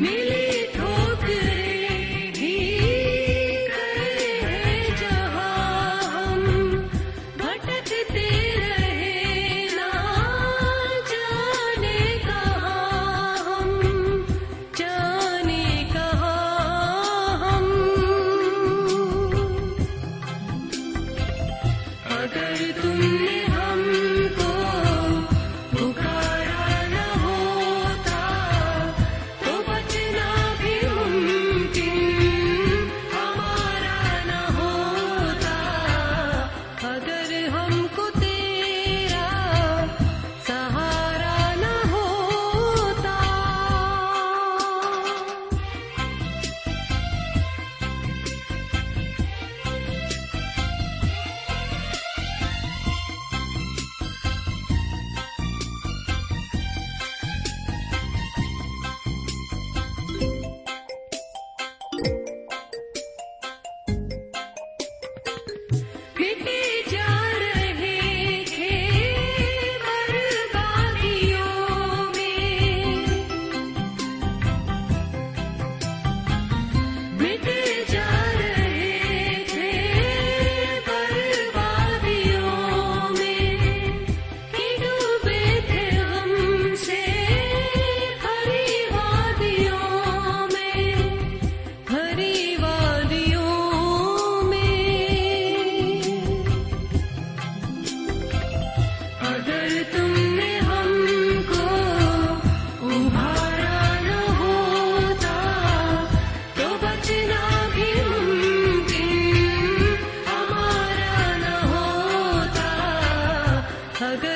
میل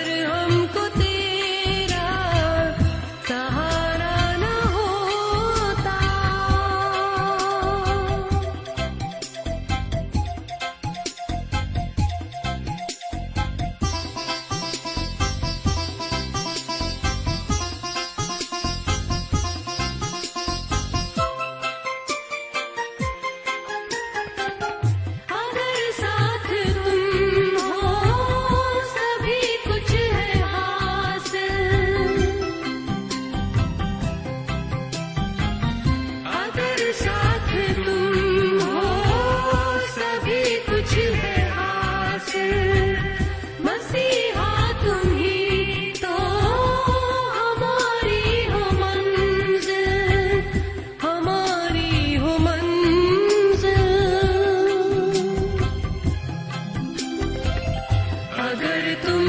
کر تم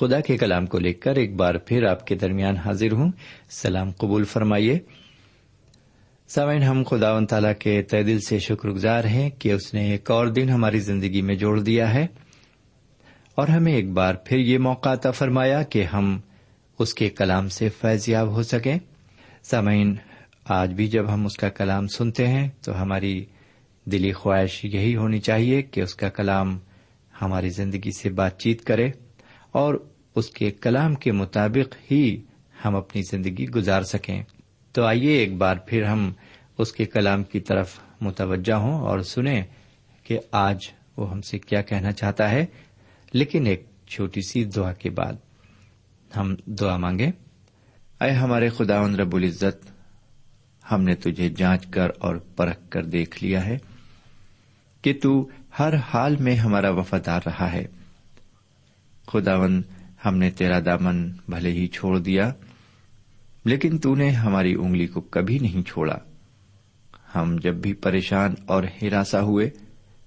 خدا کے کلام کو لے کر ایک بار پھر آپ کے درمیان حاضر ہوں۔ سلام قبول فرمائیے۔ سامعین، ہم خدا و تعالیٰ کے تہ دل سے شکر گزار ہیں کہ اس نے ایک اور دن ہماری زندگی میں جوڑ دیا ہے۔ اور ہمیں ایک بار پھر یہ موقع عطا فرمایا کہ ہم اس کے کلام سے فیضیاب ہو سکیں۔ سامعین، آج بھی جب ہم اس کا کلام سنتے ہیں تو ہماری دلی خواہش یہی ہونی چاہیے کہ اس کا کلام ہماری زندگی سے بات چیت کرے۔ اور اس کے کلام کے مطابق ہی ہم اپنی زندگی گزار سکیں۔ تو آئیے ایک بار پھر ہم اس کے کلام کی طرف متوجہ ہوں اور سنیں کہ آج وہ ہم سے کیا کہنا چاہتا ہے۔ لیکن ایک چھوٹی سی دعا کے بعد ہم دعا مانگے اے ہمارے خدا رب العزت، ہم نے تجھے جانچ کر اور پرکھ کر دیکھ لیا ہے کہ تو ہر حال میں ہمارا وفادار رہا ہے۔ خداون، ہم نے تیرا دامن بھلے ہی چھوڑ دیا، لیکن تو نے ہماری انگلی کو کبھی نہیں چھوڑا۔ ہم جب بھی پریشان اور ہراساں ہوئے،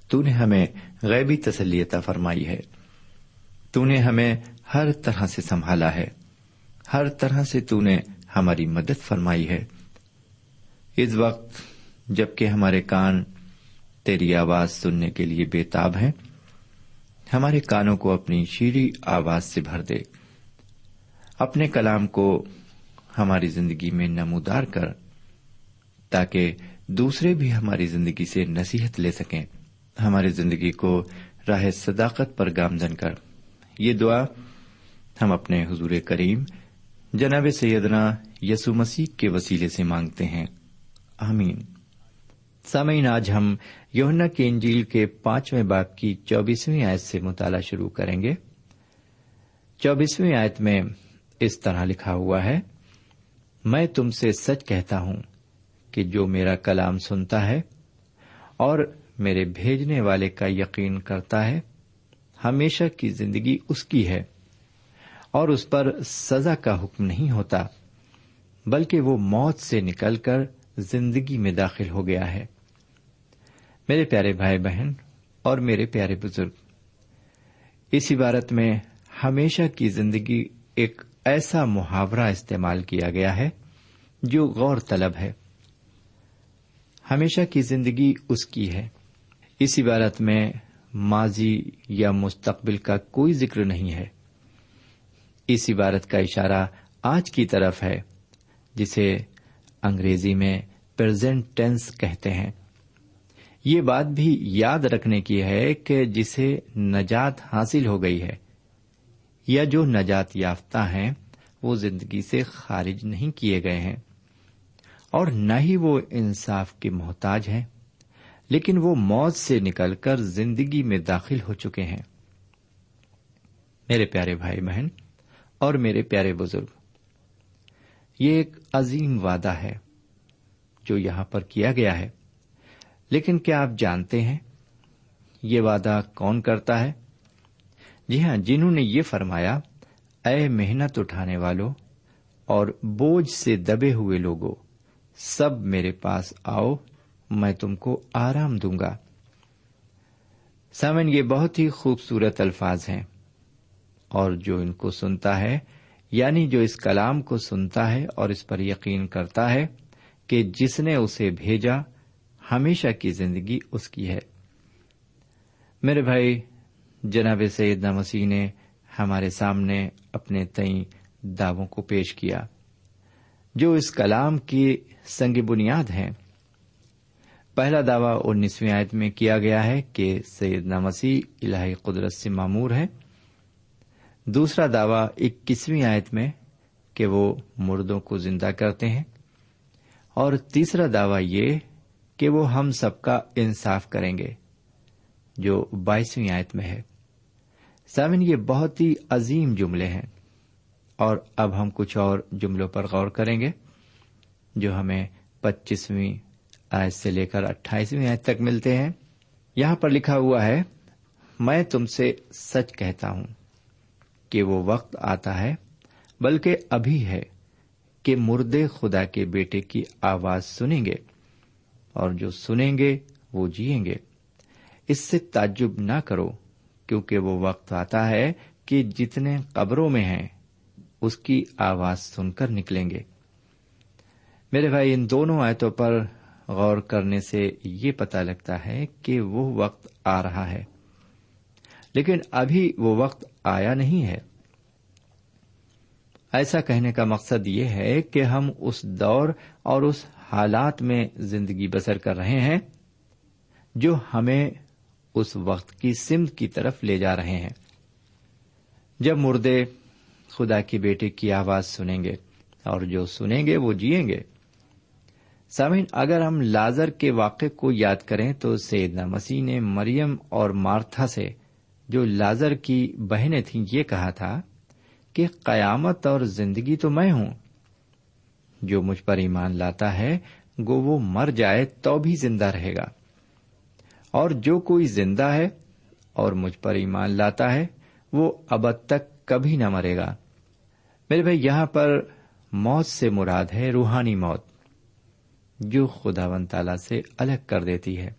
تو نے ہمیں غیبی تسلیتا فرمائی ہے۔ تو نے ہمیں ہر طرح سے سنبھالا ہے۔ ہر طرح سے تو نے ہماری مدد فرمائی ہے۔ اس وقت جبکہ ہمارے کان تیری آواز سننے کے لیے بےتاب ہیں ہمارے کانوں کو اپنی شیریں آواز سے بھر دے۔ اپنے کلام کو ہماری زندگی میں نمودار کر، تاکہ دوسرے بھی ہماری زندگی سے نصیحت لے سکیں۔ ہماری زندگی کو راہ صداقت پر گامزن کر۔ یہ دعا ہم اپنے حضور کریم، جناب سیدنا یسو مسیح کے وسیلے سے مانگتے ہیں۔ آمین۔ سامعین، آج ہم یونا کی انجیل کے پانچویں باپ کی چوبیسویں آیت سے مطالعہ شروع کریں گے۔ چوبیسویں آیت میں اس طرح لکھا ہوا ہے، میں تم سے سچ کہتا ہوں کہ جو میرا کلام سنتا ہے اور میرے بھیجنے والے کا یقین کرتا ہے، ہمیشہ کی زندگی اس کی ہے اور اس پر سزا کا حکم نہیں ہوتا، بلکہ وہ موت سے نکل کر زندگی میں داخل ہو گیا ہے۔ میرے پیارے بھائی بہن اور میرے پیارے بزرگ، اس عبارت میں ہمیشہ کی زندگی ایک ایسا محاورہ استعمال کیا گیا ہے جو غور طلب ہے۔ ہمیشہ کی زندگی اس کی ہے۔ اس عبارت میں ماضی یا مستقبل کا کوئی ذکر نہیں ہے۔ اس عبارت کا اشارہ آج کی طرف ہے، جسے انگریزی میں پرزینٹ ٹینس کہتے ہیں۔ یہ بات بھی یاد رکھنے کی ہے کہ جسے نجات حاصل ہو گئی ہے یا جو نجات یافتہ ہیں، وہ زندگی سے خارج نہیں کیے گئے ہیں۔ اور نہ ہی وہ انصاف کے محتاج ہیں، لیکن وہ موت سے نکل کر زندگی میں داخل ہو چکے ہیں۔ میرے پیارے بھائی بہن اور میرے پیارے بزرگ، یہ ایک عظیم وعدہ ہے جو یہاں پر کیا گیا ہے۔ لیکن کیا آپ جانتے ہیں؟ یہ وعدہ کون کرتا ہے؟ جی ہاں جنہوں نے یہ فرمایا، اے محنت اٹھانے والوں اور بوجھ سے دبے ہوئے لوگوں سب میرے پاس آؤ، میں تم کو آرام دوں گا۔ سمن یہ بہت ہی خوبصورت الفاظ ہیں۔ اور جو ان کو سنتا ہے یعنی جو اس کلام کو سنتا ہے اور اس پر یقین کرتا ہے کہ جس نے اسے بھیجا ہمیشہ کی زندگی اس کی ہے۔ میرے بھائی، جناب سید مسیح نے ہمارے سامنے اپنے تئیں دعووں کو پیش کیا، جو اس کلام کی سنگ بنیاد ہیں۔ پہلا دعوی انیسویں آیت میں کیا گیا ہے کہ سید مسیح الہی قدرت سے معمور ہے دوسرا دعوی اکیسویں آیت میں کہ وہ مردوں کو زندہ کرتے ہیں۔ اور تیسرا دعوی یہ کہ وہ ہم سب کا انصاف کریں گے، جو بائیسویں آیت میں ہے۔ سامن یہ بہت ہی عظیم جملے ہیں اور اب ہم کچھ اور جملوں پر غور کریں گے، جو ہمیں پچیسویں آیت سے لے کر اٹھائیسویں آیت تک ملتے ہیں۔ یہاں پر لکھا ہوا ہے، میں تم سے سچ کہتا ہوں کہ وہ وقت آتا ہے، بلکہ ابھی ہے کہ مردے خدا کے بیٹے کی آواز سنیں گے۔ اور جو سنیں گے وہ جیئیں گے۔ اس سے تعجب نہ کرو، کیونکہ وہ وقت آتا ہے کہ جتنے قبروں میں ہیں، اس کی آواز سن کر نکلیں گے۔ میرے بھائی، ان دونوں آیتوں پر غور کرنے سے یہ پتا لگتا ہے کہ وہ وقت آ رہا ہے۔ لیکن ابھی وہ وقت آیا نہیں ہے۔ ایسا کہنے کا مقصد یہ ہے کہ ہم اس دور اور اس حالات میں زندگی بسر کر رہے ہیں جو ہمیں اس وقت کی سمت کی طرف لے جا رہے ہیں۔ جب مردے خدا کی بیٹے کی آواز سنیں گے اور جو سنیں گے وہ جیئیں گے۔ سامن اگر ہم لازر کے واقع کو یاد کریں تو سیدنا مسیح نے مریم اور مارتھا سے جو لازر کی بہنیں تھیں یہ کہا تھا کہ قیامت اور زندگی تو میں ہوں جو مجھ پر ایمان لاتا ہے، گو وہ مر جائے تو بھی زندہ رہے گا۔ اور جو کوئی زندہ ہے اور مجھ پر ایمان لاتا ہے، وہ ابد تک کبھی نہ مرے گا۔ میرے بھائی، یہاں پر موت سے مراد ہے روحانی موت، جو خدا ون تعالی سے الگ کر دیتی ہے۔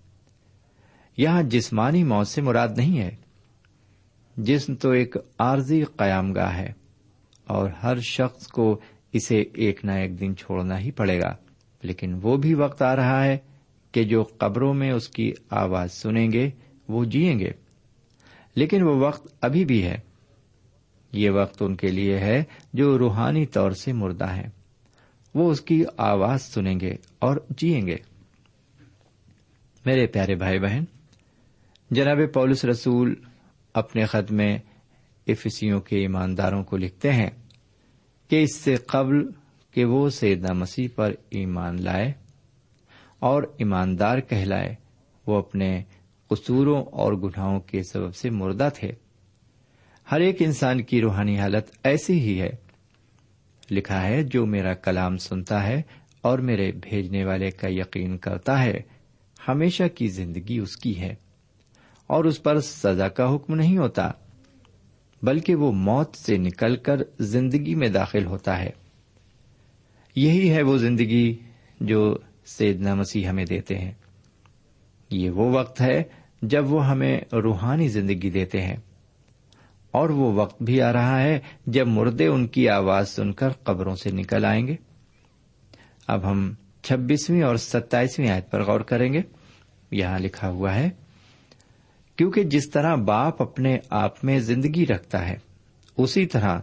یہاں جسمانی موت سے مراد نہیں ہے۔ جسم تو ایک عارضی قیام گاہ ہے اور ہر شخص کو اسے ایک نہ ایک دن چھوڑنا ہی پڑے گا۔ لیکن وہ بھی وقت آ رہا ہے کہ جو قبروں میں اس کی آواز سنیں گے، وہ جیئیں گے۔ لیکن وہ وقت ابھی بھی ہے۔ یہ وقت ان کے لیے ہے جو روحانی طور سے مردہ ہیں۔ وہ اس کی آواز سنیں گے اور جیئیں گے۔ میرے پیارے بھائی بہن، جناب پولس رسول اپنے خط میں افسیوں کے ایمانداروں کو لکھتے ہیں۔ کہ اس سے قبل کہ وہ سیدنا مسیح پر ایمان لائے اور ایماندار کہلائے، وہ اپنے قصوروں اور گناہوں کے سبب سے مردہ تھے۔ ہر ایک انسان کی روحانی حالت ایسی ہی ہے۔ لکھا ہے، جو میرا کلام سنتا ہے اور میرے بھیجنے والے کا یقین کرتا ہے، ہمیشہ کی زندگی اس کی ہے اور اس پر سزا کا حکم نہیں ہوتا۔ بلکہ وہ موت سے نکل کر زندگی میں داخل ہوتا ہے۔ یہی ہے وہ زندگی جو سیدنا مسیح ہمیں دیتے ہیں۔ یہ وہ وقت ہے جب وہ ہمیں روحانی زندگی دیتے ہیں۔ اور وہ وقت بھی آ رہا ہے جب مردے ان کی آواز سن کر قبروں سے نکل آئیں گے۔ اب ہم چھبیسویں اور ستائیسویں آیت پر غور کریں گے۔ یہاں لکھا ہوا ہے کیونکہ جس طرح باپ اپنے آپ میں زندگی رکھتا ہے، اسی طرح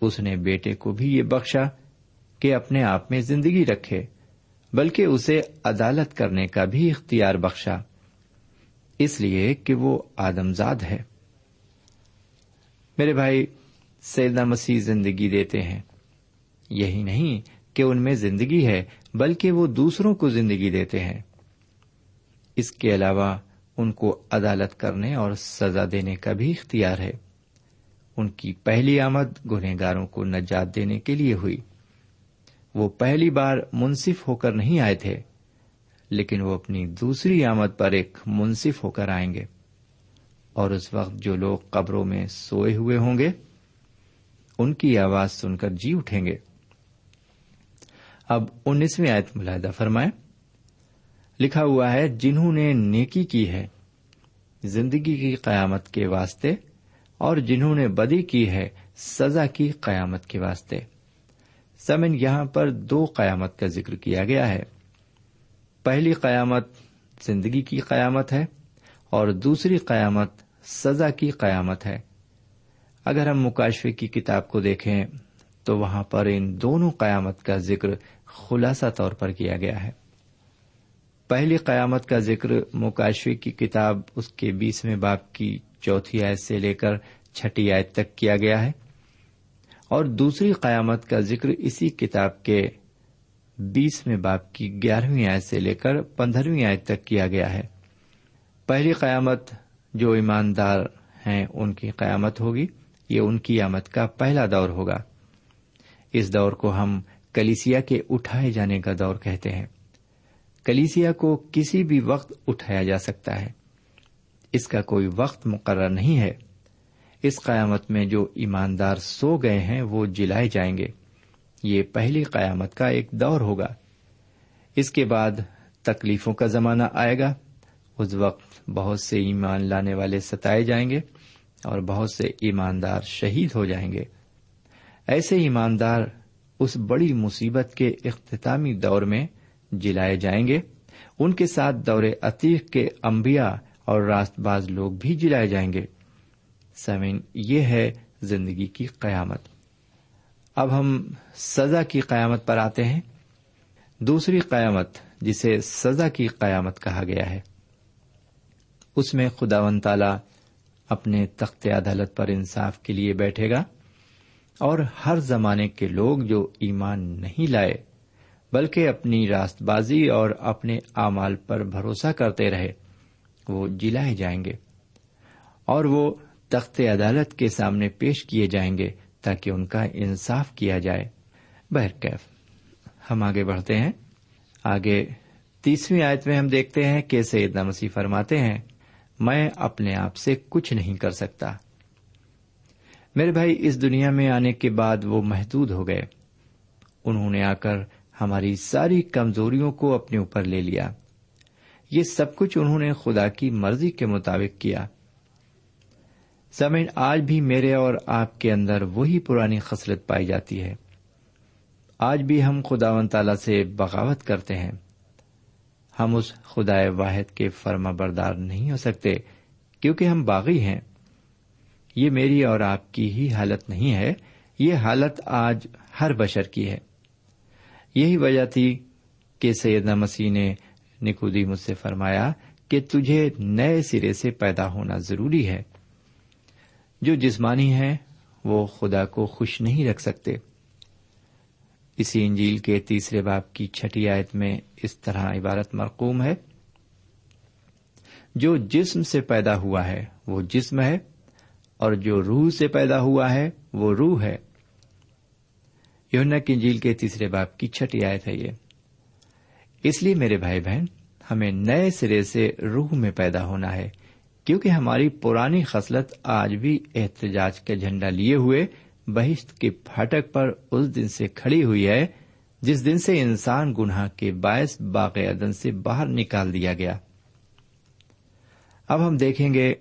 اس نے بیٹے کو بھی یہ بخشا کہ اپنے آپ میں زندگی رکھے، بلکہ اسے عدالت کرنے کا بھی اختیار بخشا۔ اس لیے کہ وہ آدمزاد ہے۔ میرے بھائی، سیدنا مسیح زندگی دیتے ہیں۔ یہی نہیں کہ ان میں زندگی ہے، بلکہ وہ دوسروں کو زندگی دیتے ہیں۔ اس کے علاوہ ان کو عدالت کرنے اور سزا دینے کا بھی اختیار ہے۔ ان کی پہلی آمد گنہگاروں کو نجات دینے کے لیے ہوئی۔ وہ پہلی بار منصف ہو کر نہیں آئے تھے، لیکن وہ اپنی دوسری آمد پر ایک منصف ہو کر آئیں گے۔ اور اس وقت جو لوگ قبروں میں سوئے ہوئے ہوں گے، ان کی آواز سن کر جی اٹھیں گے۔ اب انیسویں آیت ملاحدہ فرمائے لکھا ہوا ہے، جنہوں نے نیکی کی ہے، زندگی کی قیامت کے واسطے، اور جنہوں نے بدی کی ہے، سزا کی قیامت کے واسطے۔ سمن یہاں پر دو قیامت کا ذکر کیا گیا ہے۔ پہلی قیامت زندگی کی قیامت ہے، اور دوسری قیامت سزا کی قیامت ہے۔ اگر ہم مکاشفے کی کتاب کو دیکھیں، تو وہاں پر ان دونوں قیامت کا ذکر خلاصہ طور پر کیا گیا ہے۔ پہلی قیامت کا ذکر مکاشوی کی کتاب اس کے بیسویں باپ کی چوتھی آیت سے لے کر چھٹی آیت تک کیا گیا ہے۔ اور دوسری قیامت کا ذکر اسی کتاب کے بیسویں باپ کی گیارہویں آیت سے لے کر پندرہویں آیت تک کیا گیا ہے۔ پہلی قیامت جو ایماندار ہیں ان کی قیامت ہوگی، یہ ان کی آمد کا پہلا دور ہوگا۔ اس دور کو ہم کلیسیا کے اٹھائے جانے کا دور کہتے ہیں۔ کلیسیا کو کسی بھی وقت اٹھایا جا سکتا ہے۔ اس کا کوئی وقت مقرر نہیں ہے۔ اس قیامت میں جو ایماندار سو گئے ہیں، وہ جلائے جائیں گے۔ یہ پہلی قیامت کا ایک دور ہوگا۔ اس کے بعد تکلیفوں کا زمانہ آئے گا۔ اس وقت بہت سے ایمان لانے والے ستائے جائیں گے اور بہت سے ایماندار شہید ہو جائیں گے۔ ایسے ایماندار اس بڑی مصیبت کے اختتامی دور میں جلائے جائیں گے۔ ان کے ساتھ دور عتیق کے انبیاء اور راست باز لوگ بھی جلائے جائیں گے۔ سمین یہ ہے زندگی کی قیامت۔ اب ہم سزا کی قیامت پر آتے ہیں۔ دوسری قیامت جسے سزا کی قیامت کہا گیا ہے۔ اس میں خدا و تعالی اپنے تخت عدالت پر انصاف کے لیے بیٹھے گا اور ہر زمانے کے لوگ جو ایمان نہیں لائے بلکہ اپنی راست بازی اور اپنے اعمال پر بھروسہ کرتے رہے۔ وہ جلائے جائیں گے اور وہ تخت عدالت کے سامنے پیش کیے جائیں گے تاکہ ان کا انصاف کیا جائے۔ بہرکیف ہم آگے بڑھتے ہیں۔ آگے تیسویں آیت میں ہم دیکھتے ہیں کہ سیدنا مسیح فرماتے ہیں، میں اپنے آپ سے کچھ نہیں کر سکتا۔ میرے بھائی، اس دنیا میں آنے کے بعد وہ محدود ہو گئے۔ انہوں نے آ کر ہماری ساری کمزوریوں کو اپنے اوپر لے لیا۔ یہ سب کچھ انہوں نے خدا کی مرضی کے مطابق کیا۔ سمین آج بھی میرے اور آپ کے اندر وہی پرانی خصلت پائی جاتی ہے۔ آج بھی ہم خدا و تعالی سے بغاوت کرتے ہیں۔ ہم اس خدا واحد کے فرما بردار نہیں ہو سکتے کیونکہ ہم باغی ہیں۔ یہ میری اور آپ کی ہی حالت نہیں ہے۔ یہ حالت آج ہر بشر کی ہے۔ یہی وجہ تھی کہ سیدنا مسیح نے نکودی مجھ سے فرمایا کہ تجھے نئے سرے سے پیدا ہونا ضروری ہے۔ جو جسمانی ہے وہ خدا کو خوش نہیں رکھ سکتے۔ اسی انجیل کے تیسرے باپ کی چھٹی آیت میں اس طرح عبارت مرقوم ہے۔ جو جسم سے پیدا ہوا ہے، وہ جسم ہے، اور جو روح سے پیدا ہوا ہے، وہ روح ہے۔ یونا کی انجیل کے تیسرے باپ کی چھٹی آیت ہے یہ۔ اس لیے میرے بھائی بہن، ہمیں نئے سرے سے روح میں پیدا ہونا ہے، کیونکہ ہماری پرانی خصلت آج بھی احتجاج کا جھنڈا لیے ہوئے بہشت کے پھاٹک پر اس دن سے کھڑی ہوئی ہے، جس دن سے انسان گناہ کے باعث باغ عدن سے باہر نکال دیا گیا۔ اب ہم دیکھیں گے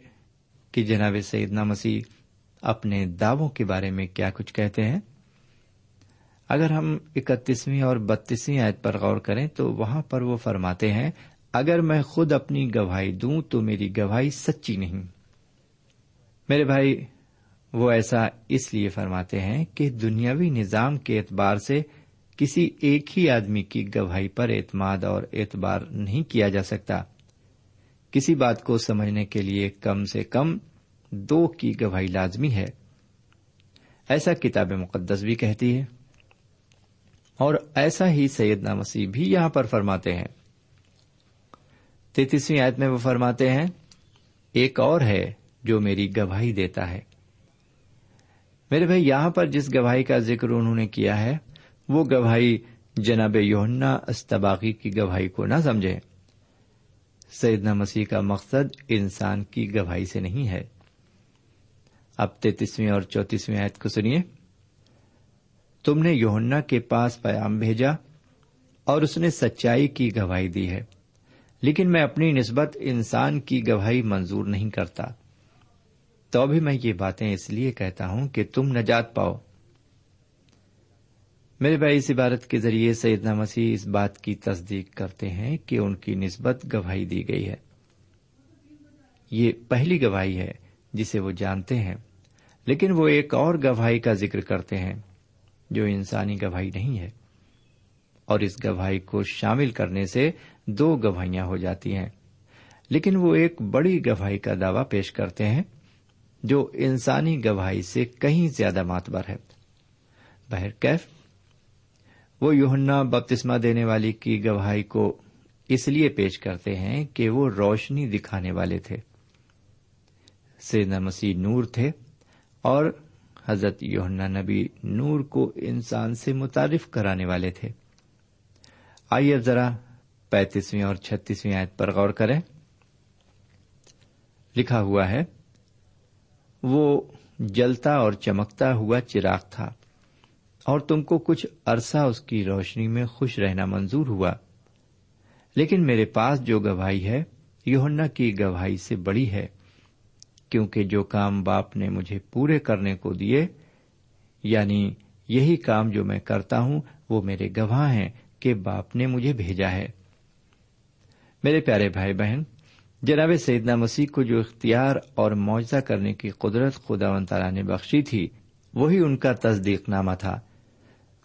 کہ جناب سیدنا مسیح اپنے دعووں کے بارے میں کیا کچھ کہتے ہیں۔ اگر ہم اکتیسویں اور بتیسویں آیت پر غور کریں تو وہاں پر وہ فرماتے ہیں، اگر میں خود اپنی گواہی دوں تو میری گواہی سچی نہیں۔ میرے بھائی، وہ ایسا اس لیے فرماتے ہیں کہ دنیاوی نظام کے اعتبار سے کسی ایک ہی آدمی کی گواہی پر اعتماد اور اعتبار نہیں کیا جا سکتا۔ کسی بات کو سمجھنے کے لیے کم سے کم دو کی گواہی لازمی ہے۔ ایسا کتاب مقدس بھی کہتی ہے۔ اور ایسا ہی سیدنا مسیح بھی یہاں پر فرماتے ہیں۔ تینتیسویں آیت میں وہ فرماتے ہیں، ایک اور ہے جو میری گواہی دیتا ہے۔ میرے بھائی، یہاں پر جس گواہی کا ذکر انہوں نے کیا ہے، وہ گواہی جناب یوہنا استباقی کی گواہی کو نہ سمجھے سیدنا مسیح کا مقصد انسان کی گواہی سے نہیں ہے۔ اب تینتیسویں اور چوتیسویں آیت کو سنیے۔ تم نے یوہنا کے پاس پیام بھیجا اور اس نے سچائی کی گواہی دی ہے، لیکن میں اپنی نسبت انسان کی گواہی منظور نہیں کرتا۔ تو ابھی میں یہ باتیں اس لیے کہتا ہوں کہ تم نجات پاؤ۔ میرے بھائی، اس عبارت کے ذریعے سیدنا مسیح اس بات کی تصدیق کرتے ہیں کہ ان کی نسبت گواہی دی گئی ہے۔ یہ پہلی گواہی ہے جسے وہ جانتے ہیں، لیکن وہ ایک اور گواہی کا ذکر کرتے ہیں۔ جو انسانی گواہی نہیں ہے۔ اور اس گواہی کو شامل کرنے سے دو گواہیاں ہو جاتی ہیں۔ لیکن وہ ایک بڑی گواہی کا دعوی پیش کرتے ہیں، جو انسانی گواہی سے کہیں زیادہ ماتبر ہے۔ بہرکیف وہ یوہنا بپتسما دینے والی کی گواہی کو اس لیے پیش کرتے ہیں کہ وہ روشنی دکھانے والے تھے۔ سیدنا مسیح نور تھے اور حضرت یوہنا نبی نور کو انسان سے متعارف کرانے والے تھے۔ آئیے اب ذرا پینتیسویں اور چھتیسویں آیت پر غور کریں۔ لکھا ہوا ہے، وہ جلتا اور چمکتا ہوا چراغ تھا اور تم کو کچھ عرصہ اس کی روشنی میں خوش رہنا منظور ہوا۔ لیکن میرے پاس جو گواہی ہے یوہنا کی گواہی سے بڑی ہے۔ کیونکہ جو کام باپ نے مجھے پورے کرنے کو دیے یعنی یہی کام جو میں کرتا ہوں، وہ میرے گواہ ہیں کہ باپ نے مجھے بھیجا ہے۔ میرے پیارے بھائی بہن، جناب سیدنا مسیح کو جو اختیار اور معاوضہ کرنے کی قدرت خدا و تعالیٰ نے بخشی تھی، وہی ان کا تصدیق نامہ تھا۔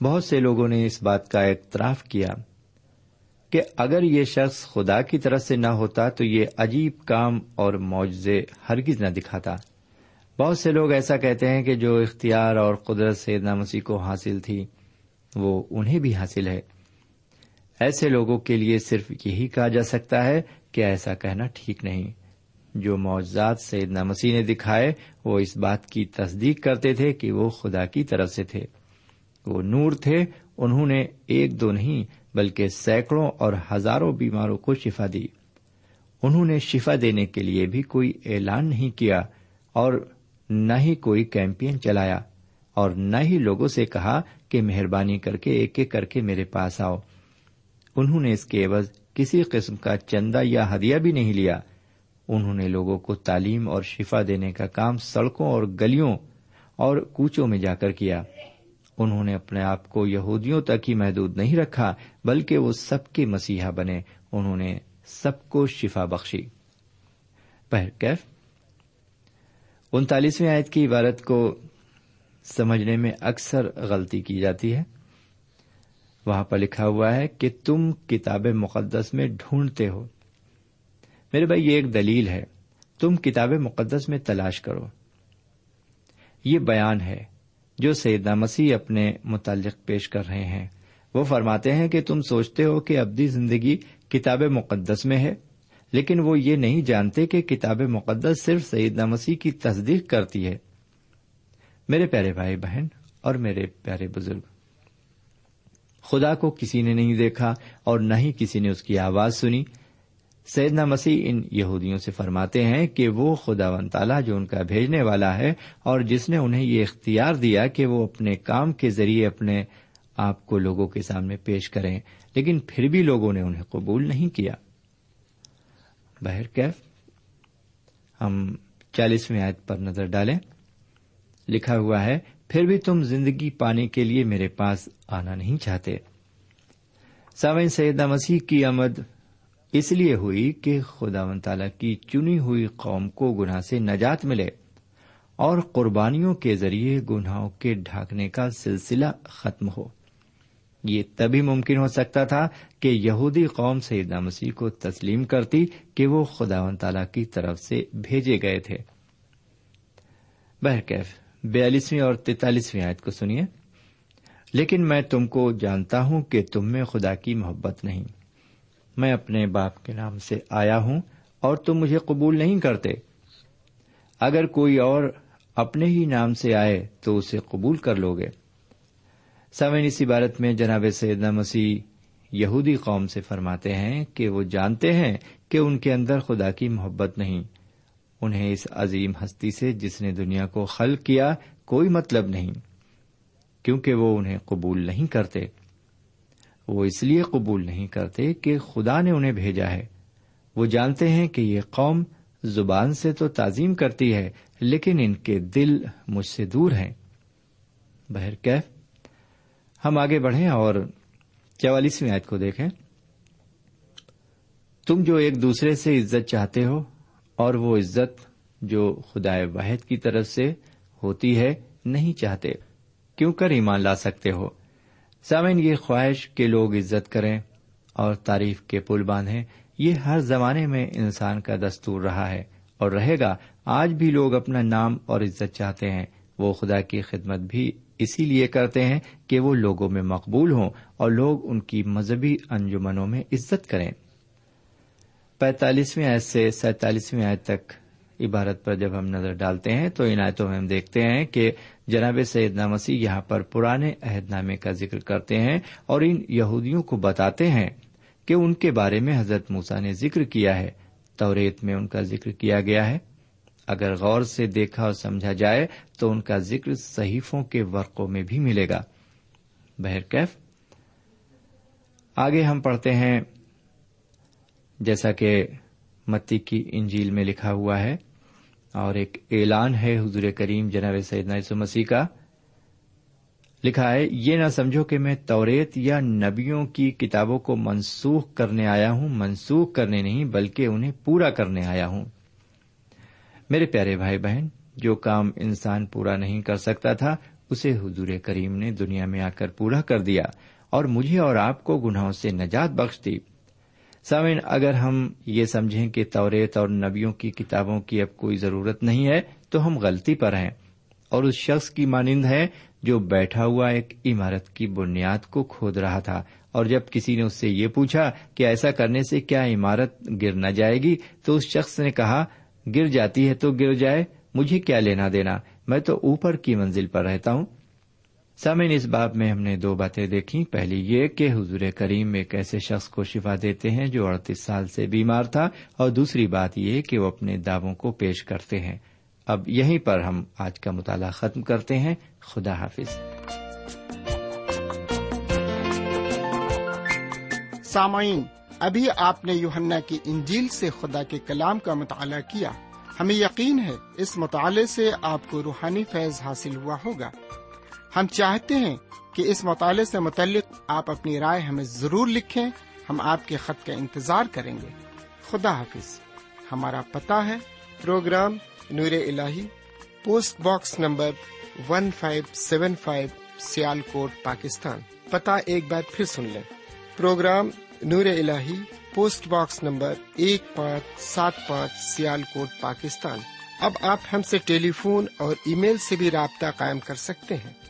بہت سے لوگوں نے اس بات کا اعتراف کیا۔ کہ اگر یہ شخص خدا کی طرف سے نہ ہوتا تو یہ عجیب کام اور معجزے ہرگز نہ دکھاتا۔ بہت سے لوگ ایسا کہتے ہیں کہ جو اختیار اور قدرت سیدنا مسیح کو حاصل تھی، وہ انہیں بھی حاصل ہے۔ ایسے لوگوں کے لیے صرف یہی کہا جا سکتا ہے کہ ایسا کہنا ٹھیک نہیں۔ جو معجزات سیدنا مسیح نے دکھائے، وہ اس بات کی تصدیق کرتے تھے کہ وہ خدا کی طرف سے تھے۔ وہ نور تھے انہوں نے ایک دو نہیں بلکہ سینکڑوں اور ہزاروں بیماروں کو شفا دی۔ انہوں نے شفا دینے کے لیے بھی کوئی اعلان نہیں کیا اور نہ ہی کوئی کیمپین چلایا اور نہ ہی لوگوں سے کہا کہ مہربانی کر کے ایک ایک کر کے میرے پاس آؤ۔ انہوں نے اس کے عوض کسی قسم کا چندہ یا ہدیہ بھی نہیں لیا۔ انہوں نے لوگوں کو تعلیم اور شفا دینے کا کام سڑکوں اور گلیوں اور کوچوں میں جا کر کیا۔ انہوں نے اپنے آپ کو یہودیوں تک ہی محدود نہیں رکھا، بلکہ وہ سب کے مسیحا بنے۔ انہوں نے سب کو شفا بخشی۔ انتالیسویں آیت کی عبارت کو سمجھنے میں اکثر غلطی کی جاتی ہے۔ وہاں پر لکھا ہوا ہے کہ تم کتاب مقدس میں ڈھونڈتے ہو۔ میرے بھائی، یہ ایک دلیل ہے۔ تم کتاب مقدس میں تلاش کرو۔ یہ بیان ہے۔ جو سیدنا مسیح اپنے متعلق پیش کر رہے ہیں۔ وہ فرماتے ہیں کہ تم سوچتے ہو کہ ابدی زندگی کتاب مقدس میں ہے، لیکن وہ یہ نہیں جانتے کہ کتاب مقدس صرف سیدنا مسیح کی تصدیق کرتی ہے۔ میرے پیارے بھائی بہن اور میرے پیارے بزرگ، خدا کو کسی نے نہیں دیکھا اور نہ ہی کسی نے اس کی آواز سنی۔ سیدنا مسیح ان یہودیوں سے فرماتے ہیں کہ وہ خدا ون تعالیٰ جو ان کا بھیجنے والا ہے اور جس نے انہیں یہ اختیار دیا کہ وہ اپنے کام کے ذریعے اپنے آپ کو لوگوں کے سامنے پیش کریں، لیکن پھر بھی لوگوں نے انہیں قبول نہیں کیا۔ بہر کیف، ہم چالیسویں آیت پر نظر ڈالیں۔ لکھا ہوا ہے، پھر بھی تم زندگی پانے کے لیے میرے پاس آنا نہیں چاہتے۔ سامعین سیدہ مسیح کی آمد اس لیے ہوئی کہ خدا و تعالی کی چنی ہوئی قوم کو گناہ سے نجات ملے اور قربانیوں کے ذریعے گناہوں کے ڈھانکنے کا سلسلہ ختم ہو۔ یہ تبھی ممکن ہو سکتا تھا کہ یہودی قوم سیدہ مسیح کو تسلیم کرتی کہ وہ خدا و تعالی کی طرف سے بھیجے گئے تھے۔ بہرکیف، بیالیسویں اور تینتالیسویں آیت کو سنیے۔ لیکن میں تم کو جانتا ہوں کہ تم میں خدا کی محبت نہیں۔ میں اپنے باپ کے نام سے آیا ہوں اور تم مجھے قبول نہیں کرتے۔ اگر کوئی اور اپنے ہی نام سے آئے تو اسے قبول کر لو گے سمین اس عبارت میں جناب سیدنا مسیح یہودی قوم سے فرماتے ہیں کہ وہ جانتے ہیں کہ ان کے اندر خدا کی محبت نہیں۔ انہیں اس عظیم ہستی سے جس نے دنیا کو خل کیا کوئی مطلب نہیں، کیونکہ وہ انہیں قبول نہیں کرتے۔ وہ اس لیے قبول نہیں کرتے کہ خدا نے انہیں بھیجا ہے۔ وہ جانتے ہیں کہ یہ قوم زبان سے تو تعظیم کرتی ہے، لیکن ان کے دل مجھ سے دور ہیں۔ بہرکیف ہم آگے بڑھیں اور چوالیسویں آیت کو دیکھیں۔ تم جو ایک دوسرے سے عزت چاہتے ہو اور وہ عزت جو خدا واحد کی طرف سے ہوتی ہے، نہیں چاہتے۔ کیوں کر ایمان لا سکتے ہو؟ سامن یہ خواہش کہ لوگ عزت کریں اور تعریف کے پل باندھیں۔ یہ ہر زمانے میں انسان کا دستور رہا ہے اور رہے گا۔ آج بھی لوگ اپنا نام اور عزت چاہتے ہیں۔ وہ خدا کی خدمت بھی اسی لیے کرتے ہیں کہ وہ لوگوں میں مقبول ہوں اور لوگ ان کی مذہبی انجمنوں میں عزت کریں۔ پینتالیسویں آیت سے سینتالیسویں آیت تک عبارت پر جب ہم نظر ڈالتے ہیں تو ان آیتوں میں ہم دیکھتے ہیں کہ جناب سیدنا مسیح یہاں پر پرانے عہد نامے کا ذکر کرتے ہیں اور ان یہودیوں کو بتاتے ہیں کہ ان کے بارے میں حضرت موسا نے ذکر کیا ہے توریت میں ان کا ذکر کیا گیا ہے۔ اگر غور سے دیکھا اور سمجھا جائے تو ان کا ذکر صحیفوں کے ورقوں میں بھی ملے گا۔ بہرکیف آگے ہم پڑھتے ہیں، جیسا کہ متی کی انجیل میں لکھا ہوا ہے اور ایک اعلان ہے حضور کریم جناب سیدنا یسوع مسیح کا۔ لکھا ہے، یہ نہ سمجھو کہ میں توریت یا نبیوں کی کتابوں کو منسوخ کرنے آیا ہوں، منسوخ کرنے نہیں، بلکہ انہیں پورا کرنے آیا ہوں۔ میرے پیارے بھائی بہن، جو کام انسان پورا نہیں کر سکتا تھا، اسے حضور کریم نے دنیا میں آ کر پورا کر دیا اور مجھے اور آپ کو گناہوں سے نجات بخش دی۔ سامن اگر ہم یہ سمجھیں کہ توریت اور نبیوں کی کتابوں کی اب کوئی ضرورت نہیں ہے، تو ہم غلطی پر ہیں۔ اور اس شخص کی مانند ہے جو بیٹھا ہوا ایک عمارت کی بنیاد کو کھود رہا تھا۔ اور جب کسی نے اس سے یہ پوچھا کہ ایسا کرنے سے کیا عمارت گر نہ جائے گی، تو اس شخص نے کہا، گر جاتی ہے تو گر جائے، مجھے کیا لینا دینا؟ میں تو اوپر کی منزل پر رہتا ہوں۔ سامعین، اس باب میں ہم نے دو باتیں دیکھی پہلی یہ کہ حضور کریم ایک ایسے شخص کو شفا دیتے ہیں جو اڑتیس سال سے بیمار تھا، اور دوسری بات یہ کہ وہ اپنے دعووں کو پیش کرتے ہیں۔ اب یہیں پر ہم آج کا مطالعہ ختم کرتے ہیں۔ خدا حافظ۔ سامعین، ابھی آپ نے یوہنا کی انجیل سے خدا کے کلام کا مطالعہ کیا۔ ہمیں یقین ہے اس مطالعے سے آپ کو روحانی فیض حاصل ہوا ہوگا۔ ہم چاہتے ہیں کہ اس مطالعے سے متعلق آپ اپنی رائے ہمیں ضرور لکھیں، ہم آپ کے خط کا انتظار کریں گے۔ خدا حافظ۔ ہمارا پتہ ہے، پروگرام نور ال post box number one five seven five Sialkot Pakistan. پتہ ایک بار پھر سن لیں۔ پروگرام نور ال پوسٹ باکس نمبر ایک پانچ سات پانچ سیال کوٹ پاکستان۔ اب آپ ہم سے ٹیلی فون اور ای میل سے بھی رابطہ قائم کر سکتے ہیں۔